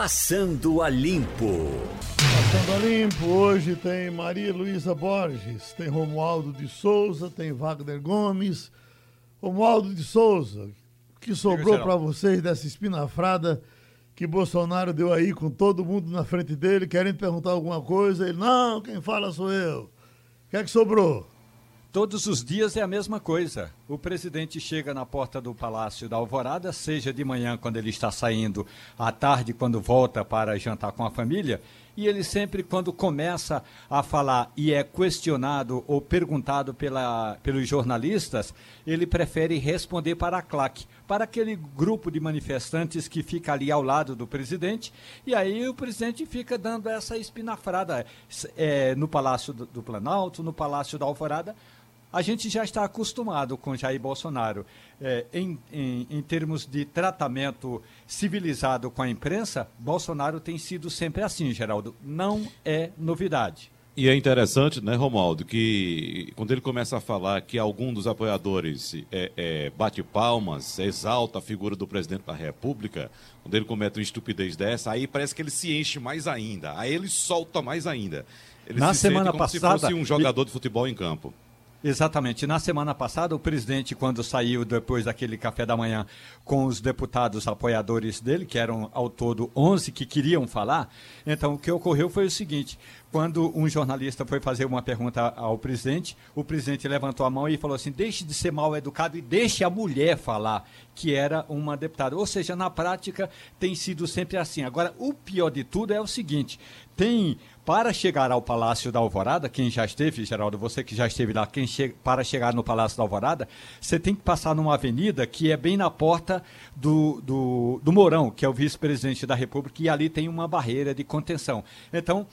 Passando a Limpo. Passando a Limpo, hoje tem Maria Luísa Borges, tem Romualdo de Souza, tem Wagner Gomes. Romualdo de Souza, o que sobrou para vocês dessa espinafrada que Bolsonaro deu aí com todo mundo na frente dele, querendo perguntar alguma coisa? Ele, não, quem fala sou eu. O que é que sobrou? Todos os dias é a mesma coisa. O presidente chega na porta do Palácio da Alvorada, seja de manhã quando ele está saindo, à tarde quando volta para jantar com a família, e ele sempre, quando começa a falar e é questionado ou perguntado pela, pelos jornalistas, ele prefere responder para a claque, para aquele grupo de manifestantes que fica ali ao lado do presidente, e aí o presidente fica dando essa espinafrada é, no Palácio do, do Planalto, no Palácio da Alvorada a gente já está acostumado com Jair Bolsonaro. É, em, em, em, termos de tratamento civilizado com a imprensa, Bolsonaro tem sido sempre assim, Geraldo. Não é novidade. E é interessante, né, Romualdo, que quando ele começa a falar que algum dos apoiadores é, é, bate palmas, exalta a figura do presidente da República, quando ele comete uma estupidez dessa, aí parece que ele se enche mais ainda, aí ele solta mais ainda. Ele Na semana passada, se fosse um jogador de futebol em campo. Exatamente. Na semana passada, o presidente, quando saiu depois daquele café da manhã com os deputados apoiadores dele, que eram ao todo 11 que queriam falar, então o que ocorreu foi o seguinte: quando um jornalista foi fazer uma pergunta ao presidente, o presidente levantou a mão e falou assim: deixe de ser mal educado e deixe a mulher falar, que era uma deputada. Ou seja, na prática tem sido sempre assim. Agora, o pior de tudo é o seguinte: tem para chegar ao Palácio da Alvorada, quem já esteve, Geraldo, você que já esteve lá, quem che para chegar no Palácio da Alvorada, você tem que passar numa avenida que é bem na porta do, do, do Mourão, que é o vice-presidente da República, e ali tem uma barreira de contenção. Então,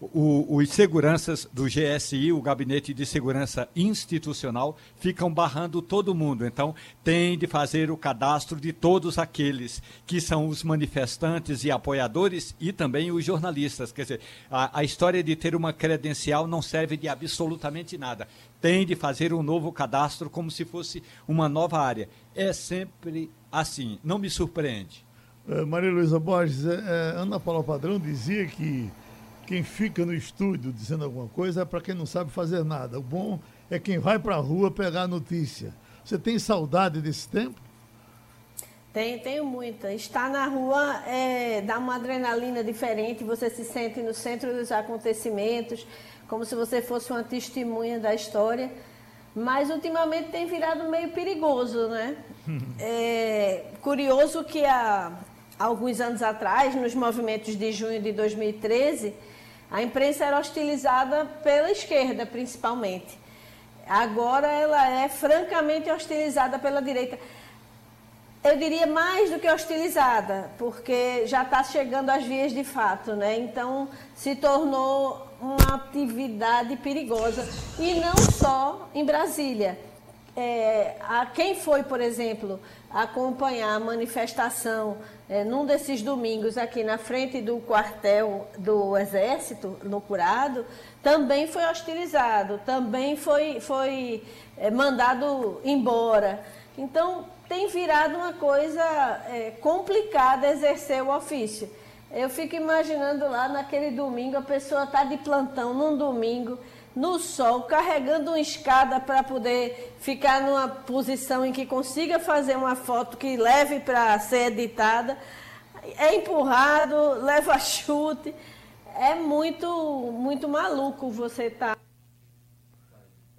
o, os seguranças do GSI, o Gabinete de Segurança Institucional, ficam barrando todo mundo. Então, tem de fazer o cadastro de todos aqueles que são os manifestantes e apoiadores e também os jornalistas. Quer dizer, a, a história de ter uma credencial não serve de absolutamente nada. Tem de fazer um novo cadastro como se fosse uma nova área. É sempre assim. Não me surpreende. É, Maria Luísa Borges, é, Ana Paula Padrão dizia que quem fica no estúdio dizendo alguma coisa é para quem não sabe fazer nada. O bom é quem vai para a rua pegar a notícia. Você tem saudade desse tempo? Tenho, tenho muita. Estar na rua é, dá uma adrenalina diferente, você se sente no centro dos acontecimentos, como se você fosse uma testemunha da história. Mas ultimamente tem virado meio perigoso, né? é curioso que há alguns anos atrás, nos movimentos de junho de 2013, a imprensa era hostilizada pela esquerda, principalmente. Agora ela é francamente hostilizada pela direita. Eu diria mais do que hostilizada, porque já está chegando às vias de fato, né? Então se tornou uma atividade perigosa. E não só em Brasília. É, a quem foi, por exemplo, acompanhar a manifestação é, num desses domingos aqui na frente do quartel do Exército, no Curado, também foi hostilizado, também foi, foi é, mandado embora. Então, tem virado uma coisa é, complicada exercer o ofício. Eu fico imaginando lá naquele domingo, a pessoa está de plantão num domingo no sol, carregando uma escada para poder ficar numa posição em que consiga fazer uma foto que leve para ser editada. É empurrado, leva chute. É muito, muito maluco você estar. Tá...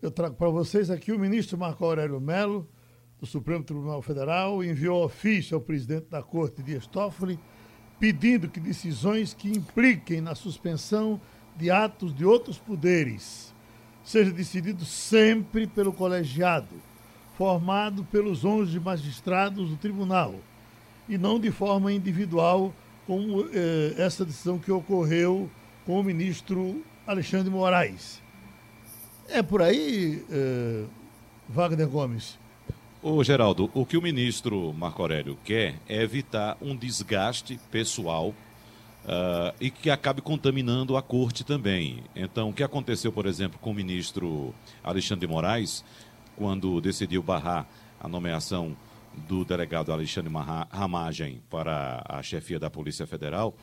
Eu trago para vocês aqui o ministro Marco Aurélio Melo, do Supremo Tribunal Federal, enviou ofício ao presidente da Corte, Dias Toffoli, pedindo que decisões que impliquem na suspensão de atos de outros poderes seja decidido sempre pelo colegiado, formado pelos 11 magistrados do tribunal, e não de forma individual, como eh, essa decisão que ocorreu com o ministro Alexandre Moraes. É por aí, eh, Wagner Gomes. Ô Geraldo, o que o ministro Marco Aurélio quer é evitar um desgaste pessoal Uh, e que acabe contaminando a corte também. Então, o que aconteceu, por exemplo, com o ministro Alexandre Moraes, quando decidiu barrar a nomeação do delegado Alexandre Ramagem para a chefia da Polícia Federal,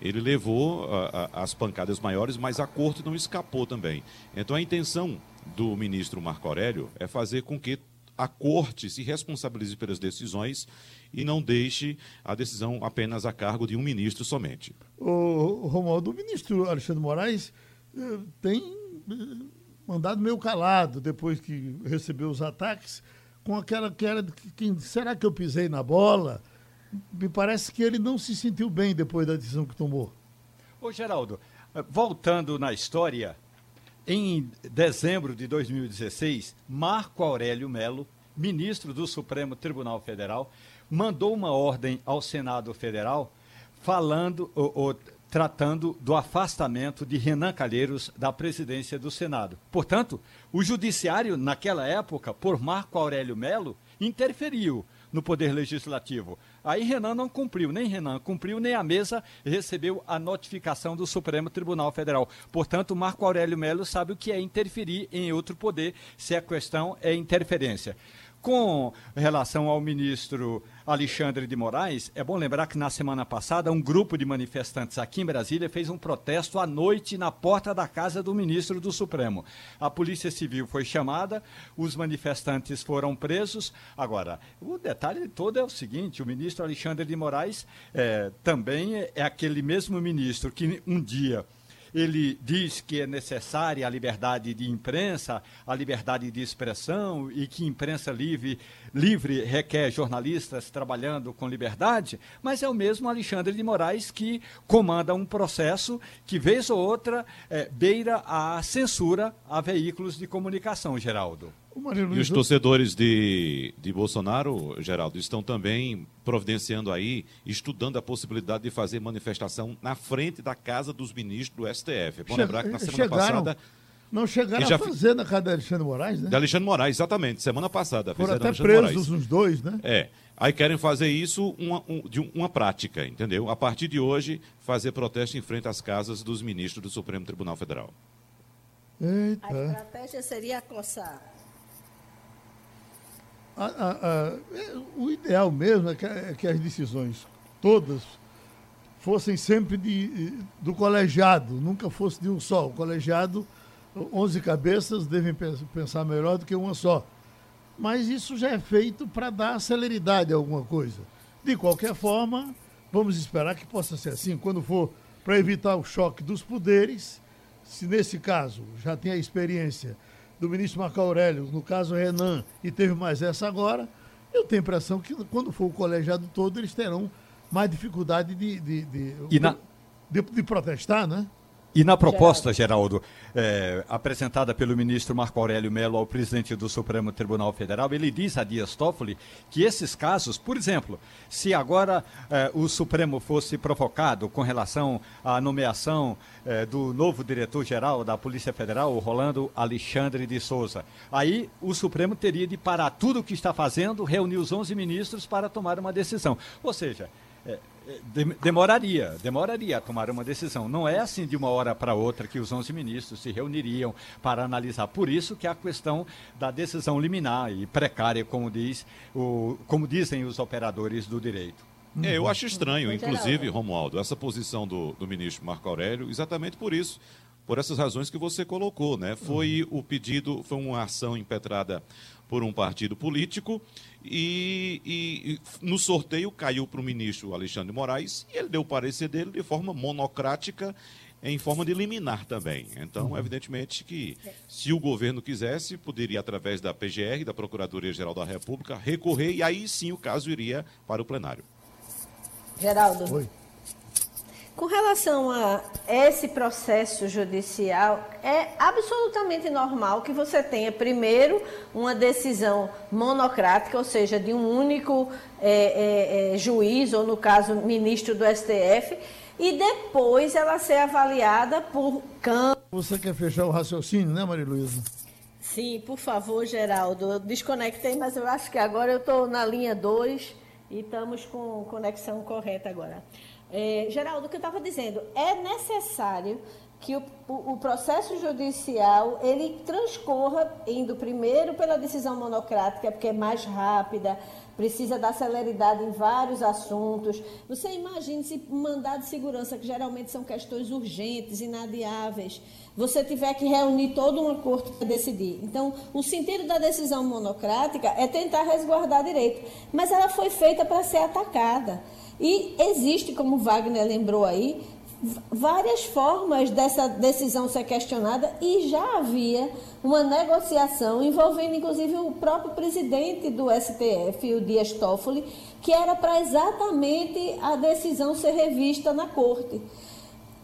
ele levou a, as pancadas maiores, mas a corte não escapou também. Então a intenção do ministro Marco Aurélio é fazer com que a corte se responsabilize pelas decisões e não deixe a decisão apenas a cargo de um ministro somente. O, Romualdo, o ministro Alexandre Moraes eh, tem eh, mandado meio calado depois que recebeu os ataques, com aquela que era que, será que eu pisei na bola? Me parece que ele não se sentiu bem depois da decisão que tomou. Ô Geraldo, eh, voltando na história, em dezembro de 2016, Marco Aurélio Melo, ministro do Supremo Tribunal Federal, mandou uma ordem ao Senado Federal falando ou, ou, tratando do afastamento de Renan Calheiros da presidência do Senado. Portanto, o judiciário naquela época, por Marco Aurélio Melo, interferiu no poder legislativo. Aí Renan não cumpriu, nem Renan cumpriu, nem a mesa recebeu a notificação do Supremo Tribunal Federal. Portanto, Marco Aurélio Melo sabe o que é interferir em outro poder, se a questão é interferência. Com relação ao ministro Alexandre de Moraes, é bom lembrar que na semana passada um grupo de manifestantes aqui em Brasília fez um protesto à noite na porta da casa do ministro do Supremo. A Polícia Civil foi chamada, os manifestantes foram presos. Agora, o detalhe todo é o seguinte: o ministro Alexandre de Moraes é, também é aquele mesmo ministro que um dia ele diz que é necessária a liberdade de imprensa, a liberdade de expressão e que imprensa livre, livre requer jornalistas trabalhando com liberdade, mas é o mesmo Alexandre de Moraes que comanda um processo que, vez ou outra, é, beira a censura a veículos de comunicação, Geraldo. E os torcedores de, de Bolsonaro, Geraldo, estão também providenciando aí, estudando a possibilidade de fazer manifestação na frente da casa dos ministros do STF. É bom lembrar que na semana chegaram, passada. Não chegaram já, a fazer na casa de Alexandre Moraes, né? De Alexandre Moraes, exatamente. Semana passada. Foram até presos os dois, né? É. Aí querem fazer isso uma, um, de uma prática, entendeu? A partir de hoje, fazer protesto em frente às casas dos ministros do Supremo Tribunal Federal. Eita. A estratégia seria acossar a, a, a, o ideal mesmo é que, é que, as decisões todas fossem sempre de, do colegiado, nunca fosse de um só. O colegiado, 11 cabeças devem pensar melhor do que uma só. Mas isso já é feito para dar celeridade a alguma coisa. De qualquer forma, vamos esperar que possa ser assim. Quando for para evitar o choque dos poderes, se nesse caso já tem a experiência do ministro Marco Aurélio, no caso Renan, e teve mais essa agora, eu tenho a impressão que quando for o colegiado todo, eles terão mais dificuldade de, de, de, na... de, de protestar, né? E na proposta, Geraldo, é, apresentada pelo ministro Marco Aurélio Mello ao presidente do Supremo Tribunal Federal, ele diz a Dias Toffoli que esses casos, por exemplo, se agora é, o Supremo fosse provocado com relação à nomeação é, do novo diretor-geral da Polícia Federal, o Rolando Alexandre de Souza, aí o Supremo teria de parar tudo o que está fazendo, reunir os 11 ministros para tomar uma decisão. Ou seja, demoraria, demoraria a tomar uma decisão. Não é assim de uma hora para outra que os 11 ministros se reuniriam para analisar. Por isso que a questão da decisão liminar e precária, como, diz o, como dizem os operadores do direito. É, eu acho estranho, inclusive, Romualdo, essa posição do, do ministro Marco Aurélio, exatamente por isso por essas razões que você colocou, né? Foi o pedido, foi uma ação impetrada por um partido político e, e, no sorteio caiu para o ministro Alexandre Moraes e ele deu o parecer dele de forma monocrática em forma de liminar também. Então, uhum. evidentemente que se o governo quisesse, poderia, através da PGR, da Procuradoria-Geral da República, recorrer e aí sim o caso iria para o plenário. Geraldo. Oi. Com relação a esse processo judicial, é absolutamente normal que você tenha, primeiro, uma decisão monocrática, ou seja, de um único é, é, é, juiz, ou no caso, ministro do STF, e depois ela ser avaliada por campo. Você quer fechar o raciocínio, né, Maria Luísa? Sim, por favor, Geraldo. Eu desconectei, mas eu acho que agora eu estou na linha 2 e estamos com conexão correta agora. É, Geraldo, o que eu estava dizendo, é necessário que o, o, processo judicial ele transcorra indo primeiro pela decisão monocrática, porque é mais rápida, precisa dar celeridade em vários assuntos. Você imagine se mandado de segurança, que geralmente são questões urgentes, inadiáveis, você tiver que reunir toda uma corte para decidir. Então, o sentido da decisão monocrática é tentar resguardar direito, mas ela foi feita para ser atacada. E existe, como Wagner lembrou aí, várias formas dessa decisão ser questionada e já havia uma negociação envolvendo inclusive o próprio presidente do STF, o Dias Toffoli, que era para exatamente a decisão ser revista na corte.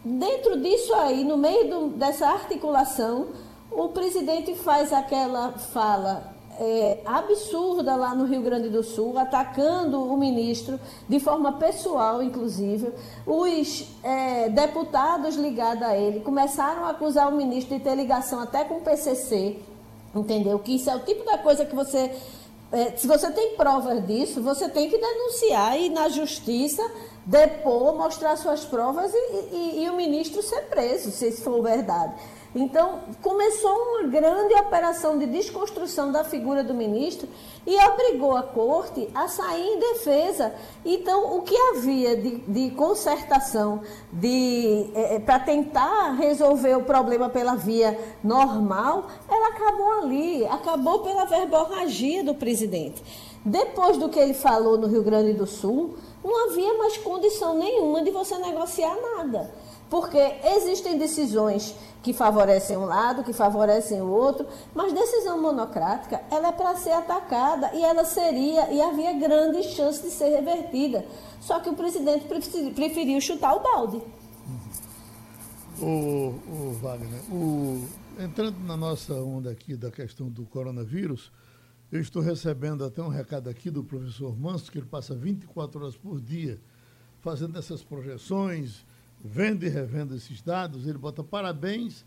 Dentro disso aí, no meio do, dessa articulação, o presidente faz aquela fala é, absurda lá no Rio Grande do Sul, atacando o ministro de forma pessoal, inclusive. Os é, deputados ligados a ele começaram a acusar o ministro de ter ligação até com o PCC, entendeu? Que isso é o tipo da coisa que você. É, se você tem provas disso, você tem que denunciar e na justiça depor, mostrar suas provas e, e, e o ministro ser preso, se isso for verdade. Então, começou uma grande operação de desconstrução da figura do ministro e obrigou a corte a sair em defesa. Então, o que havia de, de concertação de, é, é para tentar resolver o problema pela via normal, ela acabou ali, acabou pela verborragia do presidente. Depois do que ele falou no Rio Grande do Sul, não havia mais condição nenhuma de você negociar nada. Porque existem decisões que favorecem um lado, que favorecem o outro, mas decisão monocrática, ela é para ser atacada e ela seria, e havia grande chance de ser revertida. Só que o presidente preferiu chutar o balde. O, o Wagner, o, entrando na nossa onda aqui da questão do coronavírus, eu estou recebendo até um recado aqui do professor Manso, que ele passa 24 horas por dia fazendo essas projeções, vendo e revendo esses dados, ele bota parabéns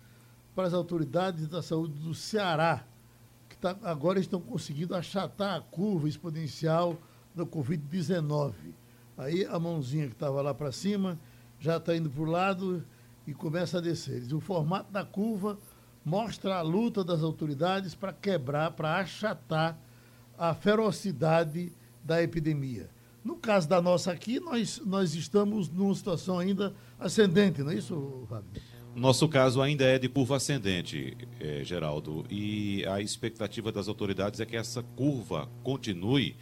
para as autoridades da saúde do Ceará, que tá, agora estão conseguindo achatar a curva exponencial da Covid-19. Aí a mãozinha que estava lá para cima já está indo para o lado e começa a descer. O formato da curva mostra a luta das autoridades para quebrar, para achatar a ferocidade da epidemia. No caso da nossa aqui, nós, nós estamos numa situação ainda ascendente, não é isso, Wagner? Nosso caso ainda é de curva ascendente, eh, Geraldo, e a expectativa das autoridades é que essa curva continue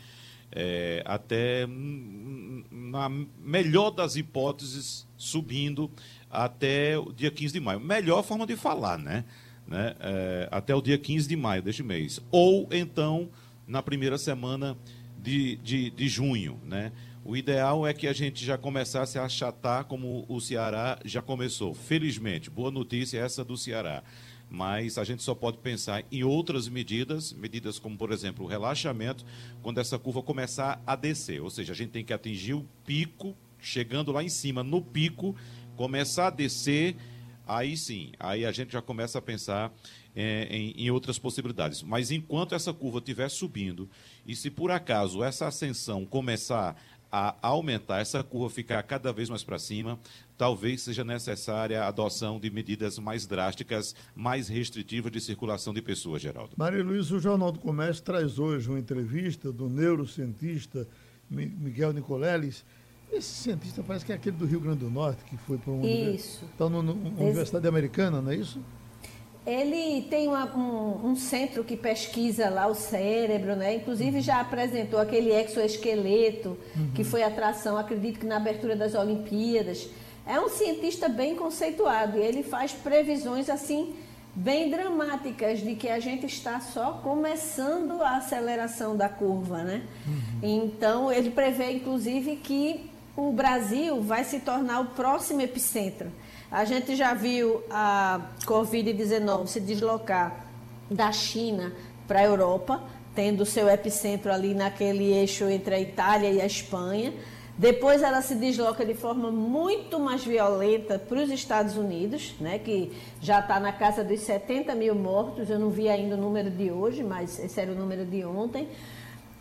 eh, até, hum, na melhor das hipóteses, subindo até o dia 15 de maio. Melhor forma de falar, né? né? Eh, até o dia 15 de maio deste mês. Ou então, na primeira semana de, de, de junho, né? O ideal é que a gente já começasse a achatar como o Ceará já começou. Felizmente, boa notícia essa do Ceará. Mas a gente só pode pensar em outras medidas, medidas como, por exemplo, o relaxamento, quando essa curva começar a descer. Ou seja, a gente tem que atingir o pico, chegando lá em cima, no pico, começar a descer, aí sim, aí a gente já começa a pensar é, em, em, outras possibilidades. Mas enquanto essa curva estiver subindo, e se por acaso essa ascensão começar a aumentar, essa curva ficar cada vez mais para cima, talvez seja necessária a adoção de medidas mais drásticas, mais restritivas de circulação de pessoas, Geraldo. Maria Luiz, o Jornal do Comércio traz hoje uma entrevista do neurocientista Miguel Nicoleles. Esse cientista parece que é aquele do Rio Grande do Norte, que foi para uma isso. Está na Universidade Americana, não é isso? Ele tem uma, um, um, centro que pesquisa lá o cérebro, né? Inclusive já apresentou aquele exoesqueleto, uhum. que foi atração, acredito que na abertura das Olimpíadas. É um cientista bem conceituado e ele faz previsões assim bem dramáticas de que a gente está só começando a aceleração da curva, né? Uhum. Então ele prevê inclusive que o Brasil vai se tornar o próximo epicentro. A gente já viu a Covid-19 se deslocar da China para a Europa, tendo seu epicentro ali naquele eixo entre a Itália e a Espanha. Depois ela se desloca de forma muito mais violenta para os Estados Unidos, né, que já está na casa dos 70 mil mortos. Eu não vi ainda o número de hoje, mas esse era o número de ontem.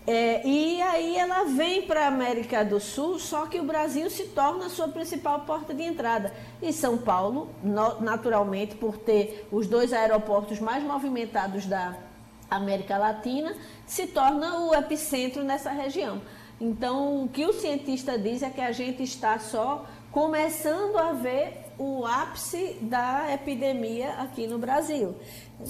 É, e aí ela vem para a América do Sul, só que o Brasil se torna a sua principal porta de entrada. E São Paulo, naturalmente, por ter os dois aeroportos mais movimentados da América Latina, se torna o epicentro nessa região. Então, o que o cientista diz é que a gente está só começando a ver o ápice da epidemia aqui no Brasil.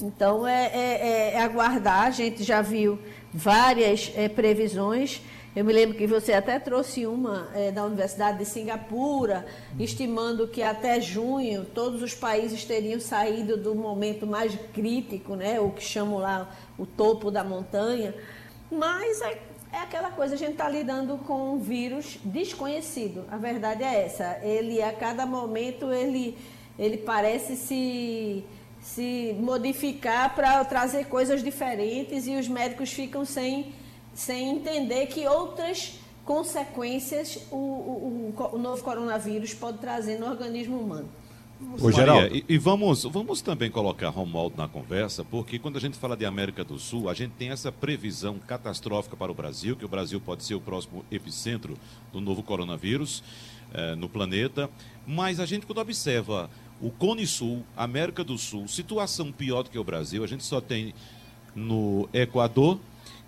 Então, é, é, é aguardar, a gente já viu várias é, previsões. Eu me lembro que você até trouxe uma é, da Universidade de Singapura, estimando que até junho todos os países teriam saído do momento mais crítico, né, o que chamam lá o topo da montanha. Mas é, é aquela coisa, a gente está lidando com um vírus desconhecido. A verdade é essa. Ele, a cada momento, ele, ele parece se se modificar para trazer coisas diferentes e os médicos ficam sem, sem entender que outras consequências o, o, o novo coronavírus pode trazer no organismo humano. Ô, Maria, e, e, vamos, vamos também colocar Romualdo na conversa, porque quando a gente fala de América do Sul, a gente tem essa previsão catastrófica para o Brasil, que o Brasil pode ser o próximo epicentro do novo coronavírus eh, no planeta. Mas a gente, quando observa o Cone Sul, América do Sul, situação pior do que o Brasil. A gente só tem no Equador,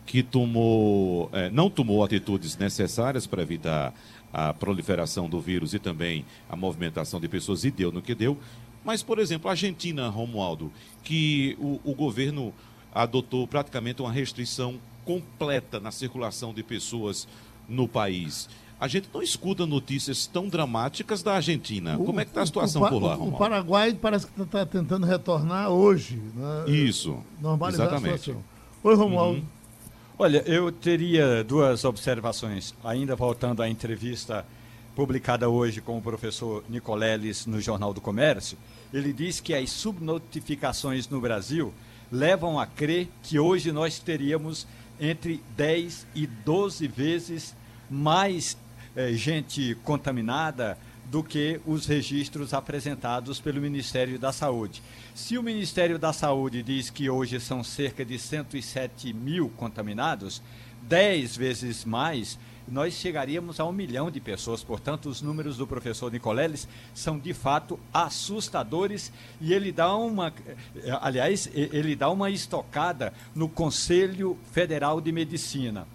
que tomou, é, não tomou atitudes necessárias para evitar a proliferação do vírus e também a movimentação de pessoas, e deu no que deu. Mas, por exemplo, a Argentina, Romualdo, que o, o governo adotou praticamente uma restrição completa na circulação de pessoas no país a gente não escuta notícias tão dramáticas da Argentina. O, Como é que está a situação o, por lá, Romualdo? O Paraguai parece que está tentando retornar hoje. Né? Isso. Normalizar exatamente. a situação. Oi, Romualdo. Uhum. Olha, eu teria duas observações, ainda voltando à entrevista publicada hoje com o professor Nicoleles no Jornal do Comércio. Ele diz que as subnotificações no Brasil levam a crer que hoje nós teríamos entre 10 e 12 vezes mais é, gente contaminada do que os registros apresentados pelo Ministério da Saúde. Se o Ministério da Saúde diz que hoje são cerca de 107 mil contaminados, 10 vezes mais, nós chegaríamos a um milhão de pessoas. Portanto, os números do professor Nicoleles são de fato assustadores e ele dá uma, eh, aliás, ele dá uma estocada no Conselho Federal de Medicina.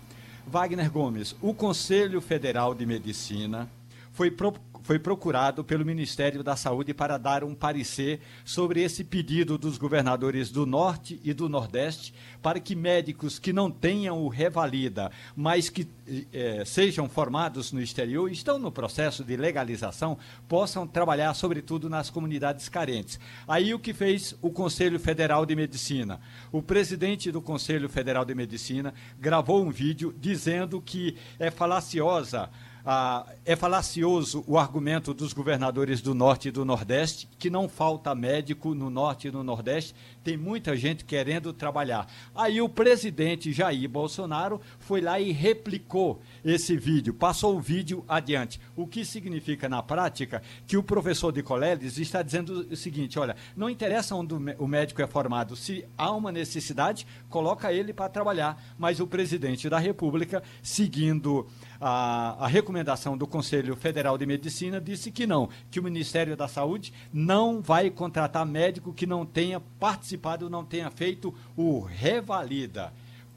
Wagner Gomes, o Conselho Federal de Medicina foi, pro, foi procurado pelo Ministério da Saúde para dar um parecer sobre esse pedido dos governadores do Norte e do Nordeste para que médicos que não tenham o revalida, mas que eh, sejam formados no exterior, estão no processo de legalização, possam trabalhar, sobretudo, nas comunidades carentes. Aí o que fez o Conselho Federal de Medicina? O presidente do Conselho Federal de Medicina gravou um vídeo dizendo que é falaciosa ah, é falacioso o argumento dos governadores do Norte e do Nordeste, que não falta médico no Norte e no Nordeste, tem muita gente querendo trabalhar. Aí o presidente Jair Bolsonaro foi lá e replicou esse vídeo, passou o vídeo adiante. O que significa na prática que o professor de Coleles está dizendo o seguinte: olha, não interessa onde o médico é formado, se há uma necessidade, coloca ele para trabalhar. Mas o presidente da República, seguindo a, a, recomendação do Conselho Federal de Medicina disse que não, que o Ministério da Saúde não vai contratar médico que não tenha participado, não tenha feito o revalida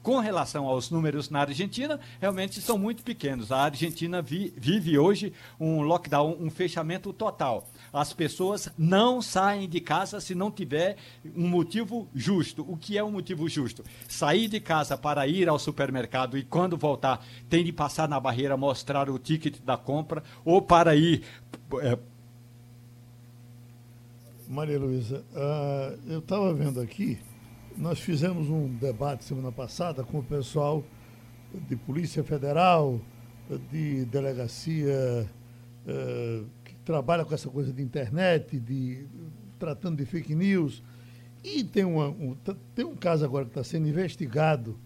com relação aos números na Argentina, realmente são muito pequenos. A Argentina vi, vive hoje um lockdown, um fechamento total. As pessoas não saem de casa se não tiver um motivo justo. O que é um motivo justo? Sair de casa para ir ao supermercado e quando voltar tem de passar na barreira mostrar o ticket da compra ou para ir. É... Maria Luísa, uh, eu estava vendo aqui nós fizemos um debate semana passada com o pessoal de Polícia Federal, de delegacia uh, trabalha com essa coisa de internet, de tratando de fake news. E tem, uma, um, tem um caso agora que está sendo investigado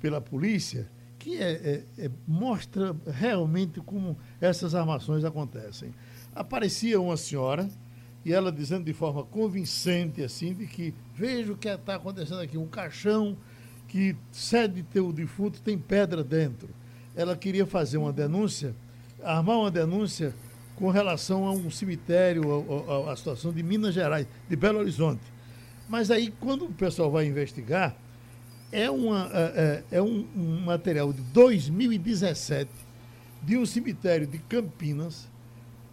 pela polícia que é, é, é, mostra realmente como essas armações acontecem. Aparecia uma senhora e ela dizendo de forma convincente assim de que veja o que está acontecendo aqui, um caixão que sede teu defunto tem pedra dentro. Ela queria fazer uma denúncia, armar uma denúncia com relação a um cemitério, a situação de Minas Gerais, de Belo Horizonte. Mas aí, quando o pessoal vai investigar, é, uma, é, é, é um, um, material de 2017 de um cemitério de Campinas.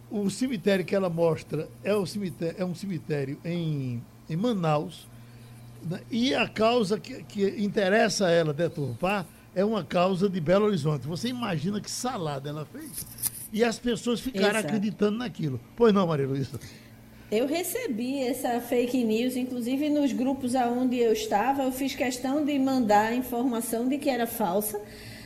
O cemitério que ela mostra é, o cemitério, é um cemitério em, em Manaus. Né? E a causa que, que interessa a ela deturpar é uma causa de Belo Horizonte. Você imagina que salada ela fez? E as pessoas ficaram Exato. acreditando naquilo. Pois não, Maria Luísa? Eu recebi essa fake news, inclusive nos grupos aonde eu estava, eu fiz questão de mandar a informação de que era falsa.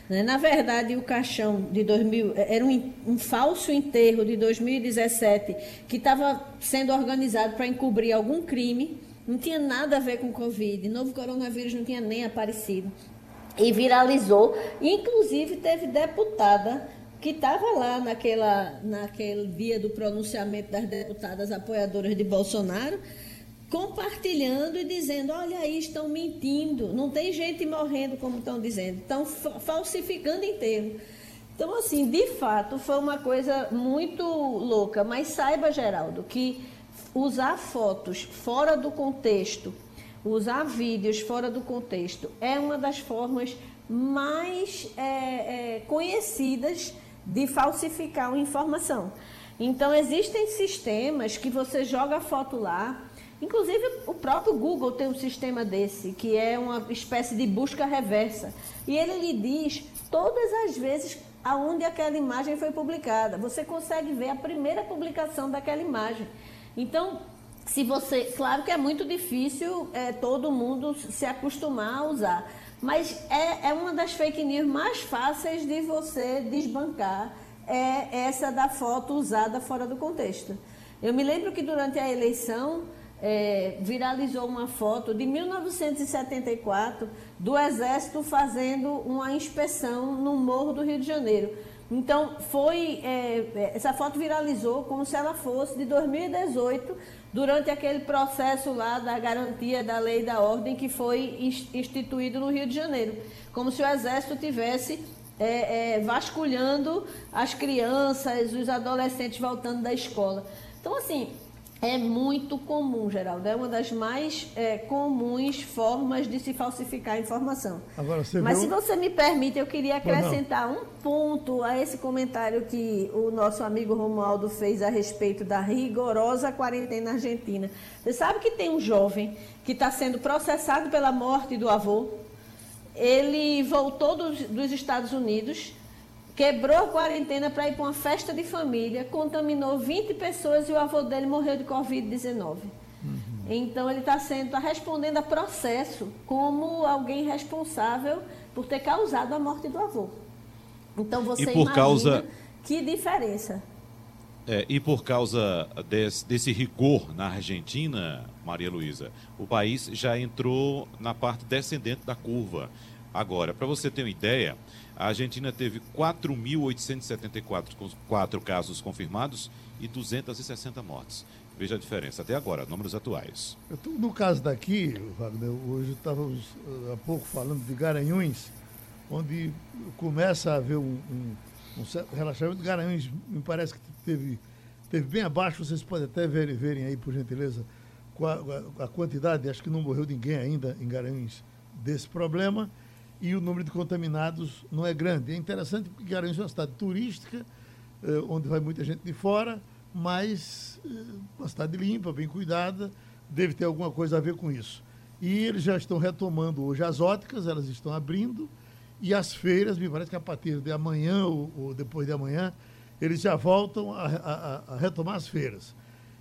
Né? Na verdade, o caixão de 2000 era um, um falso enterro de 2017 que estava sendo organizado para encobrir algum crime. Não tinha nada a ver com Covid. Novo coronavírus não tinha nem aparecido. E viralizou. Inclusive, teve deputada que estava lá naquela, naquele dia do pronunciamento das deputadas apoiadoras de Bolsonaro, compartilhando e dizendo: olha aí, estão mentindo, não tem gente morrendo como estão dizendo, estão falsificando enterro. Então, assim, de fato, foi uma coisa muito louca. Mas saiba, Geraldo, que usar fotos fora do contexto, usar vídeos fora do contexto, é uma das formas mais é, é, conhecidas de falsificar uma informação. Então, existem sistemas que você joga a foto lá, inclusive o próprio Google tem um sistema desse, que é uma espécie de busca reversa. E ele lhe diz todas as vezes aonde aquela imagem foi publicada. Você consegue ver a primeira publicação daquela imagem. Então, se você. Claro que é muito difícil é, todo mundo se acostumar a usar. Mas é, é uma das fake news mais fáceis de você desbancar, é essa da foto usada fora do contexto. Eu me lembro que durante a eleição é, viralizou uma foto de 1974 do Exército fazendo uma inspeção no Morro do Rio de Janeiro. Então, foi é, essa foto viralizou como se ela fosse de 2018, durante aquele processo lá da garantia da lei da ordem que foi instituído no Rio de Janeiro. Como se o Exército tivesse é, é, vasculhando as crianças, os adolescentes voltando da escola. Então, assim, é muito comum, Geraldo. É uma das mais é, comuns formas de se falsificar a informação. Agora, Mas se você me permite, eu queria acrescentar um ponto a esse comentário que o nosso amigo Romualdo fez a respeito da rigorosa quarentena argentina. Você sabe que tem um jovem que está sendo processado pela morte do avô. Ele voltou dos, dos Estados Unidos quebrou a quarentena para ir para uma festa de família, contaminou 20 pessoas e o avô dele morreu de Covid-19. Uhum. Então ele está sendo, está respondendo a processo como alguém responsável por ter causado a morte do avô. Então você e por imagina causa... que diferença. É, e por causa desse, desse rigor na Argentina, Maria Luísa, o país já entrou na parte descendente da curva. Agora, para você ter uma ideia, a Argentina teve 4.874 casos confirmados e 260 mortes. Veja a diferença até agora, números atuais. No caso daqui, Wagner, hoje estávamos eh, há pouco falando de Garanhuns, onde começa a haver um, um, um certo relaxamento. Garanhuns me parece que teve, teve bem abaixo, vocês podem até ver, verem aí, por gentileza, a, a, a quantidade, acho que não morreu ninguém ainda em Garanhuns desse problema e o número de contaminados não é grande. É interessante porque Garanhuns é uma cidade turística, eh, onde vai muita gente de fora, mas eh, uma cidade limpa, bem cuidada, deve ter alguma coisa a ver com isso. E eles já estão retomando hoje as óticas, elas estão abrindo, e as feiras, me parece que a partir de amanhã ou, depois de amanhã, eles já voltam a, a, a, retomar as feiras.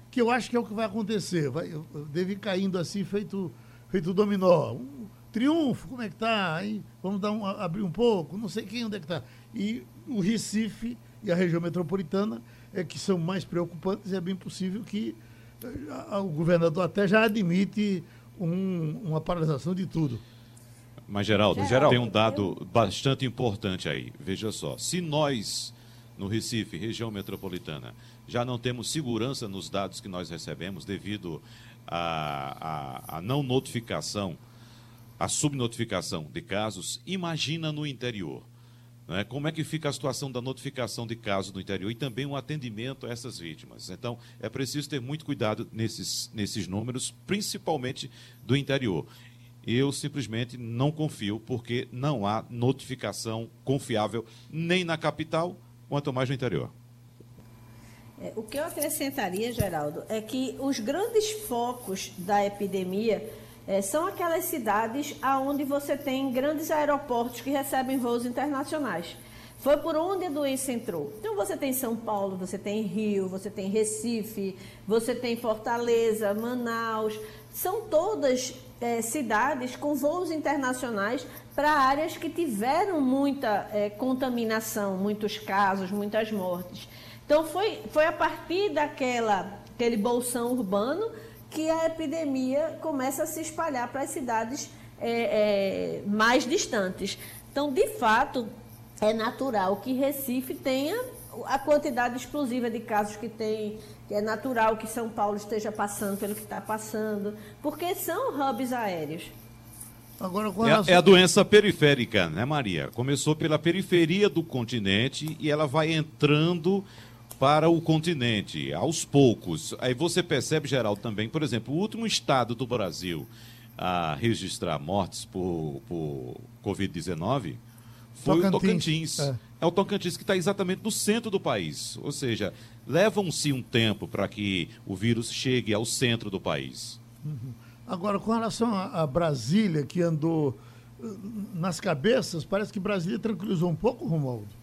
Que eu acho que é o que vai acontecer. Vai, deve ir caindo assim, feito, feito dominó. Um, Triunfo, como é que está? Aí vamos dar um, abrir um pouco, não sei quem onde é que está. E o Recife e a região metropolitana é que são mais preocupantes e é bem possível que eh, o governador até já admite um, uma paralisação de tudo. Mas, Geraldo, Geraldo, tem um dado bastante importante aí. Veja só, se nós, no Recife, região metropolitana, já não temos segurança nos dados que nós recebemos devido à não notificação a subnotificação de casos, imagina no interior. Né? Como é que fica a situação da notificação de casos no interior e também o atendimento a essas vítimas. Então, é preciso ter muito cuidado nesses, nesses números, principalmente do interior. Eu simplesmente não confio, porque não há notificação confiável nem na capital, quanto mais no interior. É, o que eu acrescentaria, Geraldo, é que os grandes focos da epidemia é, são aquelas cidades onde você tem grandes aeroportos que recebem voos internacionais. Foi por onde a doença entrou. Então você tem São Paulo, você tem Rio, você tem Recife, você tem Fortaleza, Manaus. São todas é, cidades com voos internacionais para áreas que tiveram muita é, contaminação, muitos casos, muitas mortes. Então foi, foi a partir daquela aquele bolsão urbano que a epidemia começa a se espalhar para as cidades é, é, mais distantes. Então, de fato, é natural que Recife tenha a quantidade explosiva de casos que tem, que é natural que São Paulo esteja passando pelo que está passando, porque são hubs aéreos. Agora, é, é, a doença periférica, né, Maria? Começou pela periferia do continente e ela vai entrando para o continente, aos poucos. Aí você percebe, Geraldo, também, por exemplo, o último estado do Brasil a registrar mortes por, por Covid-19 foi Tocantins. o Tocantins. É. é o Tocantins que está exatamente no centro do país. Ou seja, levam-se um tempo para que o vírus chegue ao centro do país. Uhum. Agora, com relação a, a Brasília, que andou uh, nas cabeças, parece que Brasília tranquilizou um pouco, Romualdo.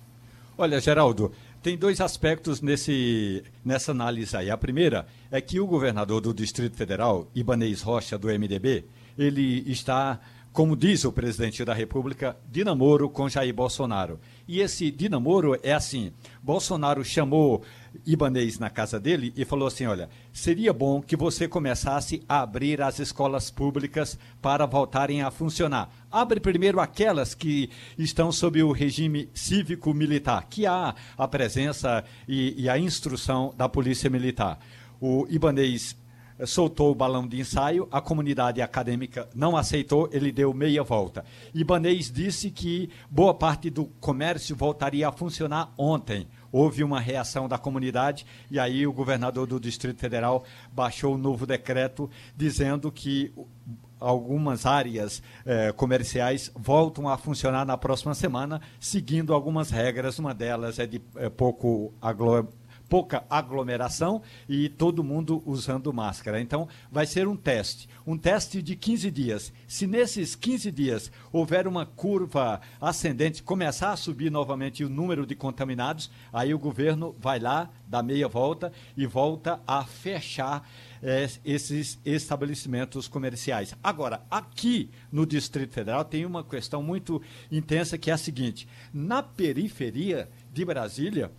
Olha, Geraldo, tem dois aspectos nesse, nessa análise aí. A primeira é que o governador do Distrito Federal, Ibanez Rocha, do MDB, ele está, como diz o presidente da República, de namoro com Jair Bolsonaro. E esse de namoro é assim: Bolsonaro chamou Ibanês na casa dele e falou assim: olha, seria bom que você começasse a abrir as escolas públicas para voltarem a funcionar. Abre primeiro aquelas que estão sob o regime cívico-militar, que há a presença e, e a instrução da Polícia Militar. O Ibanês soltou o balão de ensaio, a comunidade acadêmica não aceitou, ele deu meia volta. Ibanês disse que boa parte do comércio voltaria a funcionar ontem houve uma reação da comunidade e aí o governador do Distrito Federal baixou o novo decreto dizendo que algumas áreas eh, comerciais voltam a funcionar na próxima semana, seguindo algumas regras. Uma delas é de é, pouco aglo pouca aglomeração e todo mundo usando máscara. Então, vai ser um teste, um teste de 15 dias. Se nesses 15 dias houver uma curva ascendente, começar a subir novamente o número de contaminados, aí o governo vai lá, dá meia volta e volta a fechar é, esses estabelecimentos comerciais. Agora, aqui no Distrito Federal tem uma questão muito intensa que é a seguinte: na periferia de Brasília,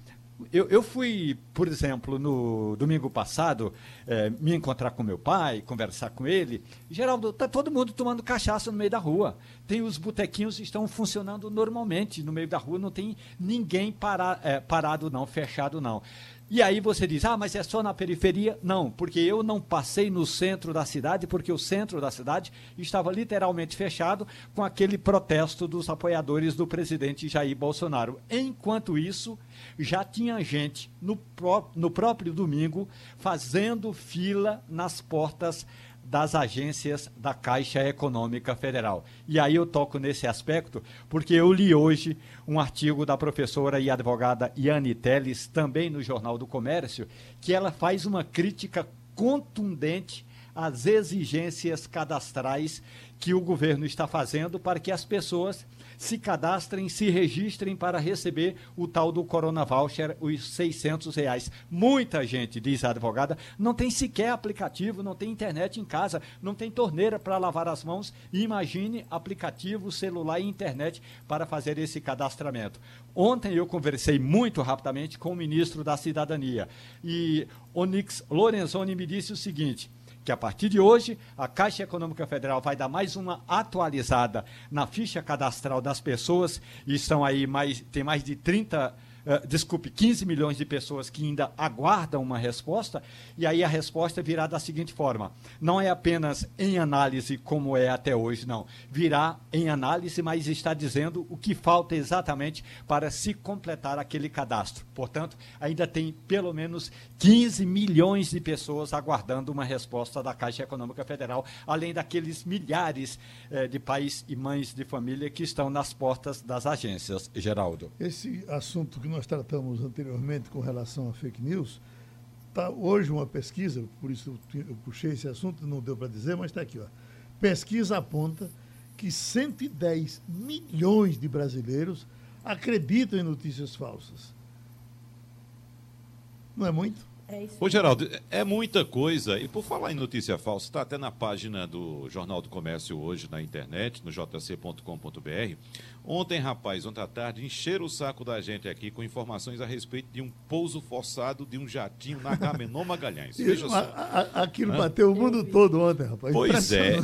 eu, eu fui, por exemplo, no domingo passado, é, me encontrar com meu pai, conversar com ele. Geraldo, está todo mundo tomando cachaça no meio da rua. Tem os botequinhos estão funcionando normalmente no meio da rua, não tem ninguém para, é, parado não, fechado não. E aí você diz, ah, mas é só na periferia? Não, porque eu não passei no centro da cidade, porque o centro da cidade estava literalmente fechado com aquele protesto dos apoiadores do presidente Jair Bolsonaro. Enquanto isso, já tinha gente no, pró no próprio domingo fazendo fila nas portas das agências da Caixa Econômica Federal. E aí eu toco nesse aspecto porque eu li hoje um artigo da professora e advogada Yane Teles, também no Jornal do Comércio, que ela faz uma crítica contundente às exigências cadastrais que o governo está fazendo para que as pessoas se cadastrem, se registrem para receber o tal do Corona Voucher, os 600 reais. Muita gente, diz a advogada, não tem sequer aplicativo, não tem internet em casa, não tem torneira para lavar as mãos. Imagine aplicativo, celular e internet para fazer esse cadastramento. Ontem eu conversei muito rapidamente com o ministro da Cidadania e Onyx Lorenzoni me disse o seguinte: que a partir de hoje a Caixa Econômica Federal vai dar mais uma atualizada na ficha cadastral das pessoas, e estão aí mais, tem mais de 30 uh, desculpe, 15 milhões de pessoas que ainda aguardam uma resposta, e aí a resposta virá da seguinte forma: não é apenas em análise como é até hoje, não. Virá em análise, mas está dizendo o que falta exatamente para se completar aquele cadastro. Portanto, ainda tem pelo menos 15 milhões de pessoas aguardando uma resposta da Caixa Econômica Federal, além daqueles milhares eh, de pais e mães de família que estão nas portas das agências, Geraldo. Esse assunto que nós tratamos anteriormente com relação a fake news, está hoje uma pesquisa, por isso eu puxei esse assunto, não deu para dizer, mas está aqui. Ó. Pesquisa aponta que 110 milhões de brasileiros acreditam em notícias falsas. Não é muito? É isso. Ô, Geraldo, é muita coisa. E por falar em notícia falsa, está até na página do Jornal do Comércio hoje na internet, no jc.com.br. Ontem, rapaz, ontem à tarde, encheram o saco da gente aqui com informações a respeito de um pouso forçado de um jatinho na Gamenon Magalhães. Veja só. A, a, aquilo Hã? bateu o mundo todo ontem, rapaz. Pois é.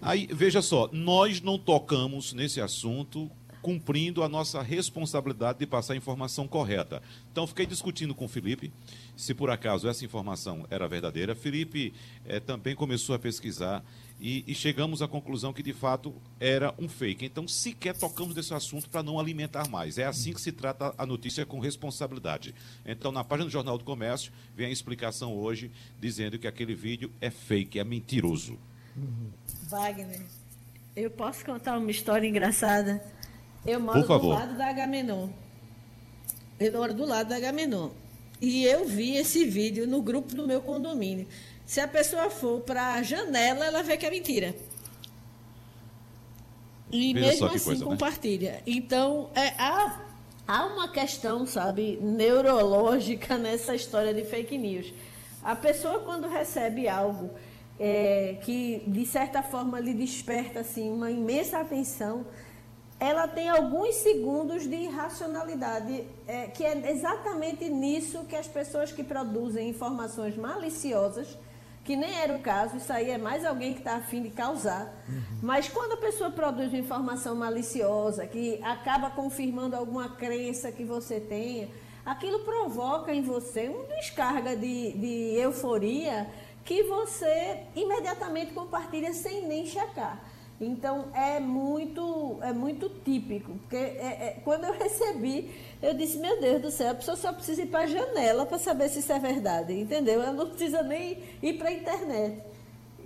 Aí, veja só, nós não tocamos nesse assunto cumprindo a nossa responsabilidade de passar a informação correta. Então, fiquei discutindo com o Felipe se por acaso essa informação era verdadeira. Felipe eh, também começou a pesquisar e, e, chegamos à conclusão que de fato era um fake. Então, sequer tocamos nesse assunto para não alimentar mais. É assim que se trata a notícia com responsabilidade. Então, na página do Jornal do Comércio, vem a explicação hoje dizendo que aquele vídeo é fake, é mentiroso. Wagner, eu posso contar uma história engraçada? Eu moro do lado da Agamenon. Eu moro do lado da Agamenon. E eu vi esse vídeo no grupo do meu condomínio. Se a pessoa for para a janela, ela vê que é mentira. E Veja mesmo assim coisa, né? compartilha. Né? Então, é, há, há uma questão, sabe, neurológica nessa história de fake news. A pessoa, quando recebe algo é, que, de certa forma, lhe desperta assim, uma imensa atenção, ela tem alguns segundos de irracionalidade, é, que é exatamente nisso que as pessoas que produzem informações maliciosas, que nem era o caso, isso aí é mais alguém que está afim de causar. Uhum. Mas quando a pessoa produz uma informação maliciosa, que acaba confirmando alguma crença que você tenha, aquilo provoca em você uma descarga de, de euforia que você imediatamente compartilha sem nem checar. Então é muito, é muito típico, porque é, é, quando eu recebi, eu disse, meu Deus do céu, a pessoa só precisa ir para a janela para saber se isso é verdade, entendeu? Ela não precisa nem ir para a internet.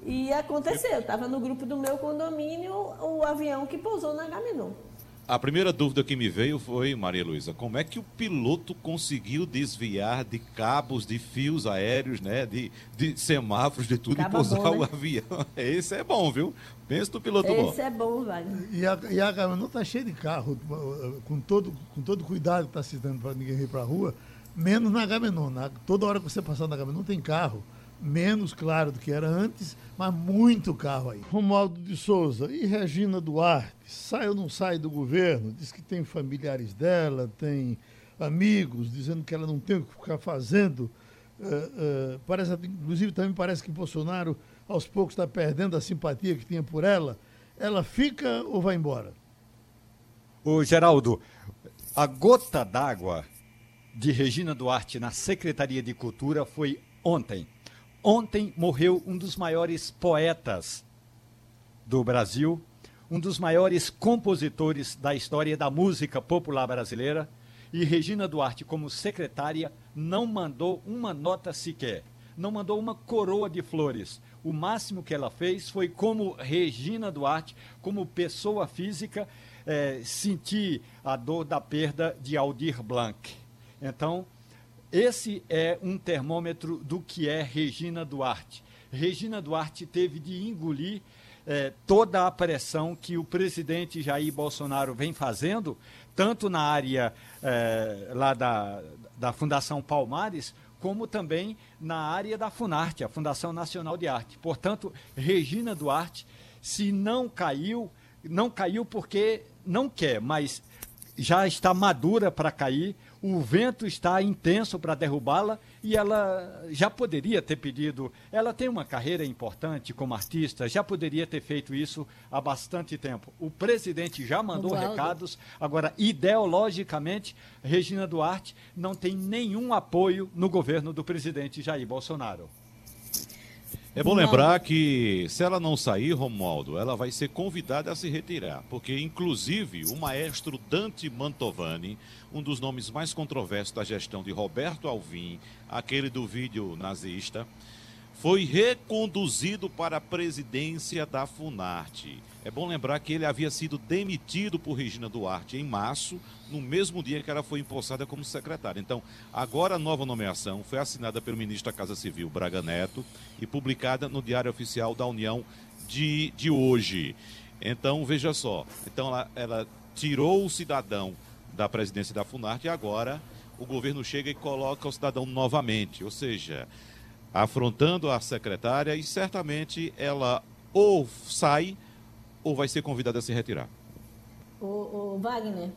E aconteceu, estava no grupo do meu condomínio o avião que pousou na Gaminon. A primeira dúvida que me veio foi, Maria Luísa, como é que o piloto conseguiu desviar de cabos, de fios aéreos, né, de, de semáforos, de tudo, Acaba e pousar bom, né? o avião? Esse é bom, viu? Pensa no piloto Esse bom. Esse é bom, vai. E a, e a não está cheia de carro, com todo, com todo cuidado que está se dando para ninguém ir para a rua, menos na Gamenon. Na, toda hora que você passar na Gamenon tem carro menos claro do que era antes, mas muito carro aí. Romualdo de Souza e Regina Duarte, sai ou não sai do governo? Diz que tem familiares dela, tem amigos, dizendo que ela não tem o que ficar fazendo. Uh, uh, parece, inclusive, também parece que Bolsonaro, aos poucos, está perdendo a simpatia que tinha por ela. Ela fica ou vai embora? O Geraldo, a gota d'água de Regina Duarte na Secretaria de Cultura foi ontem. Ontem morreu um dos maiores poetas do Brasil, um dos maiores compositores da história da música popular brasileira, e Regina Duarte, como secretária, não mandou uma nota sequer, não mandou uma coroa de flores. O máximo que ela fez foi, como Regina Duarte, como pessoa física, é, sentir a dor da perda de Aldir Blanc. Então, esse é um termômetro do que é Regina Duarte. Regina Duarte teve de engolir eh, toda a pressão que o presidente Jair Bolsonaro vem fazendo, tanto na área eh, lá da, da Fundação Palmares, como também na área da Funarte, a Fundação Nacional de Arte. Portanto, Regina Duarte, se não caiu, não caiu porque não quer, mas já está madura para cair o vento está intenso para derrubá-la e ela já poderia ter pedido. Ela tem uma carreira importante como artista, já poderia ter feito isso há bastante tempo. O presidente já mandou recados, agora, ideologicamente, Regina Duarte não tem nenhum apoio no governo do presidente Jair Bolsonaro. É bom lembrar que se ela não sair, Romualdo, ela vai ser convidada a se retirar, porque inclusive o maestro Dante Mantovani, um dos nomes mais controversos da gestão de Roberto Alvim, aquele do vídeo nazista, foi reconduzido para a presidência da Funarte. É bom lembrar que ele havia sido demitido por Regina Duarte em março, no mesmo dia que ela foi empossada como secretária. Então, agora a nova nomeação foi assinada pelo ministro da Casa Civil, Braga Neto, e publicada no Diário Oficial da União de, de hoje. Então, veja só. Então, ela, ela tirou o cidadão da presidência da Funarte e agora o governo chega e coloca o cidadão novamente. Ou seja, afrontando a secretária e certamente ela ou sai ou vai ser convidada a se retirar. O, Wagner,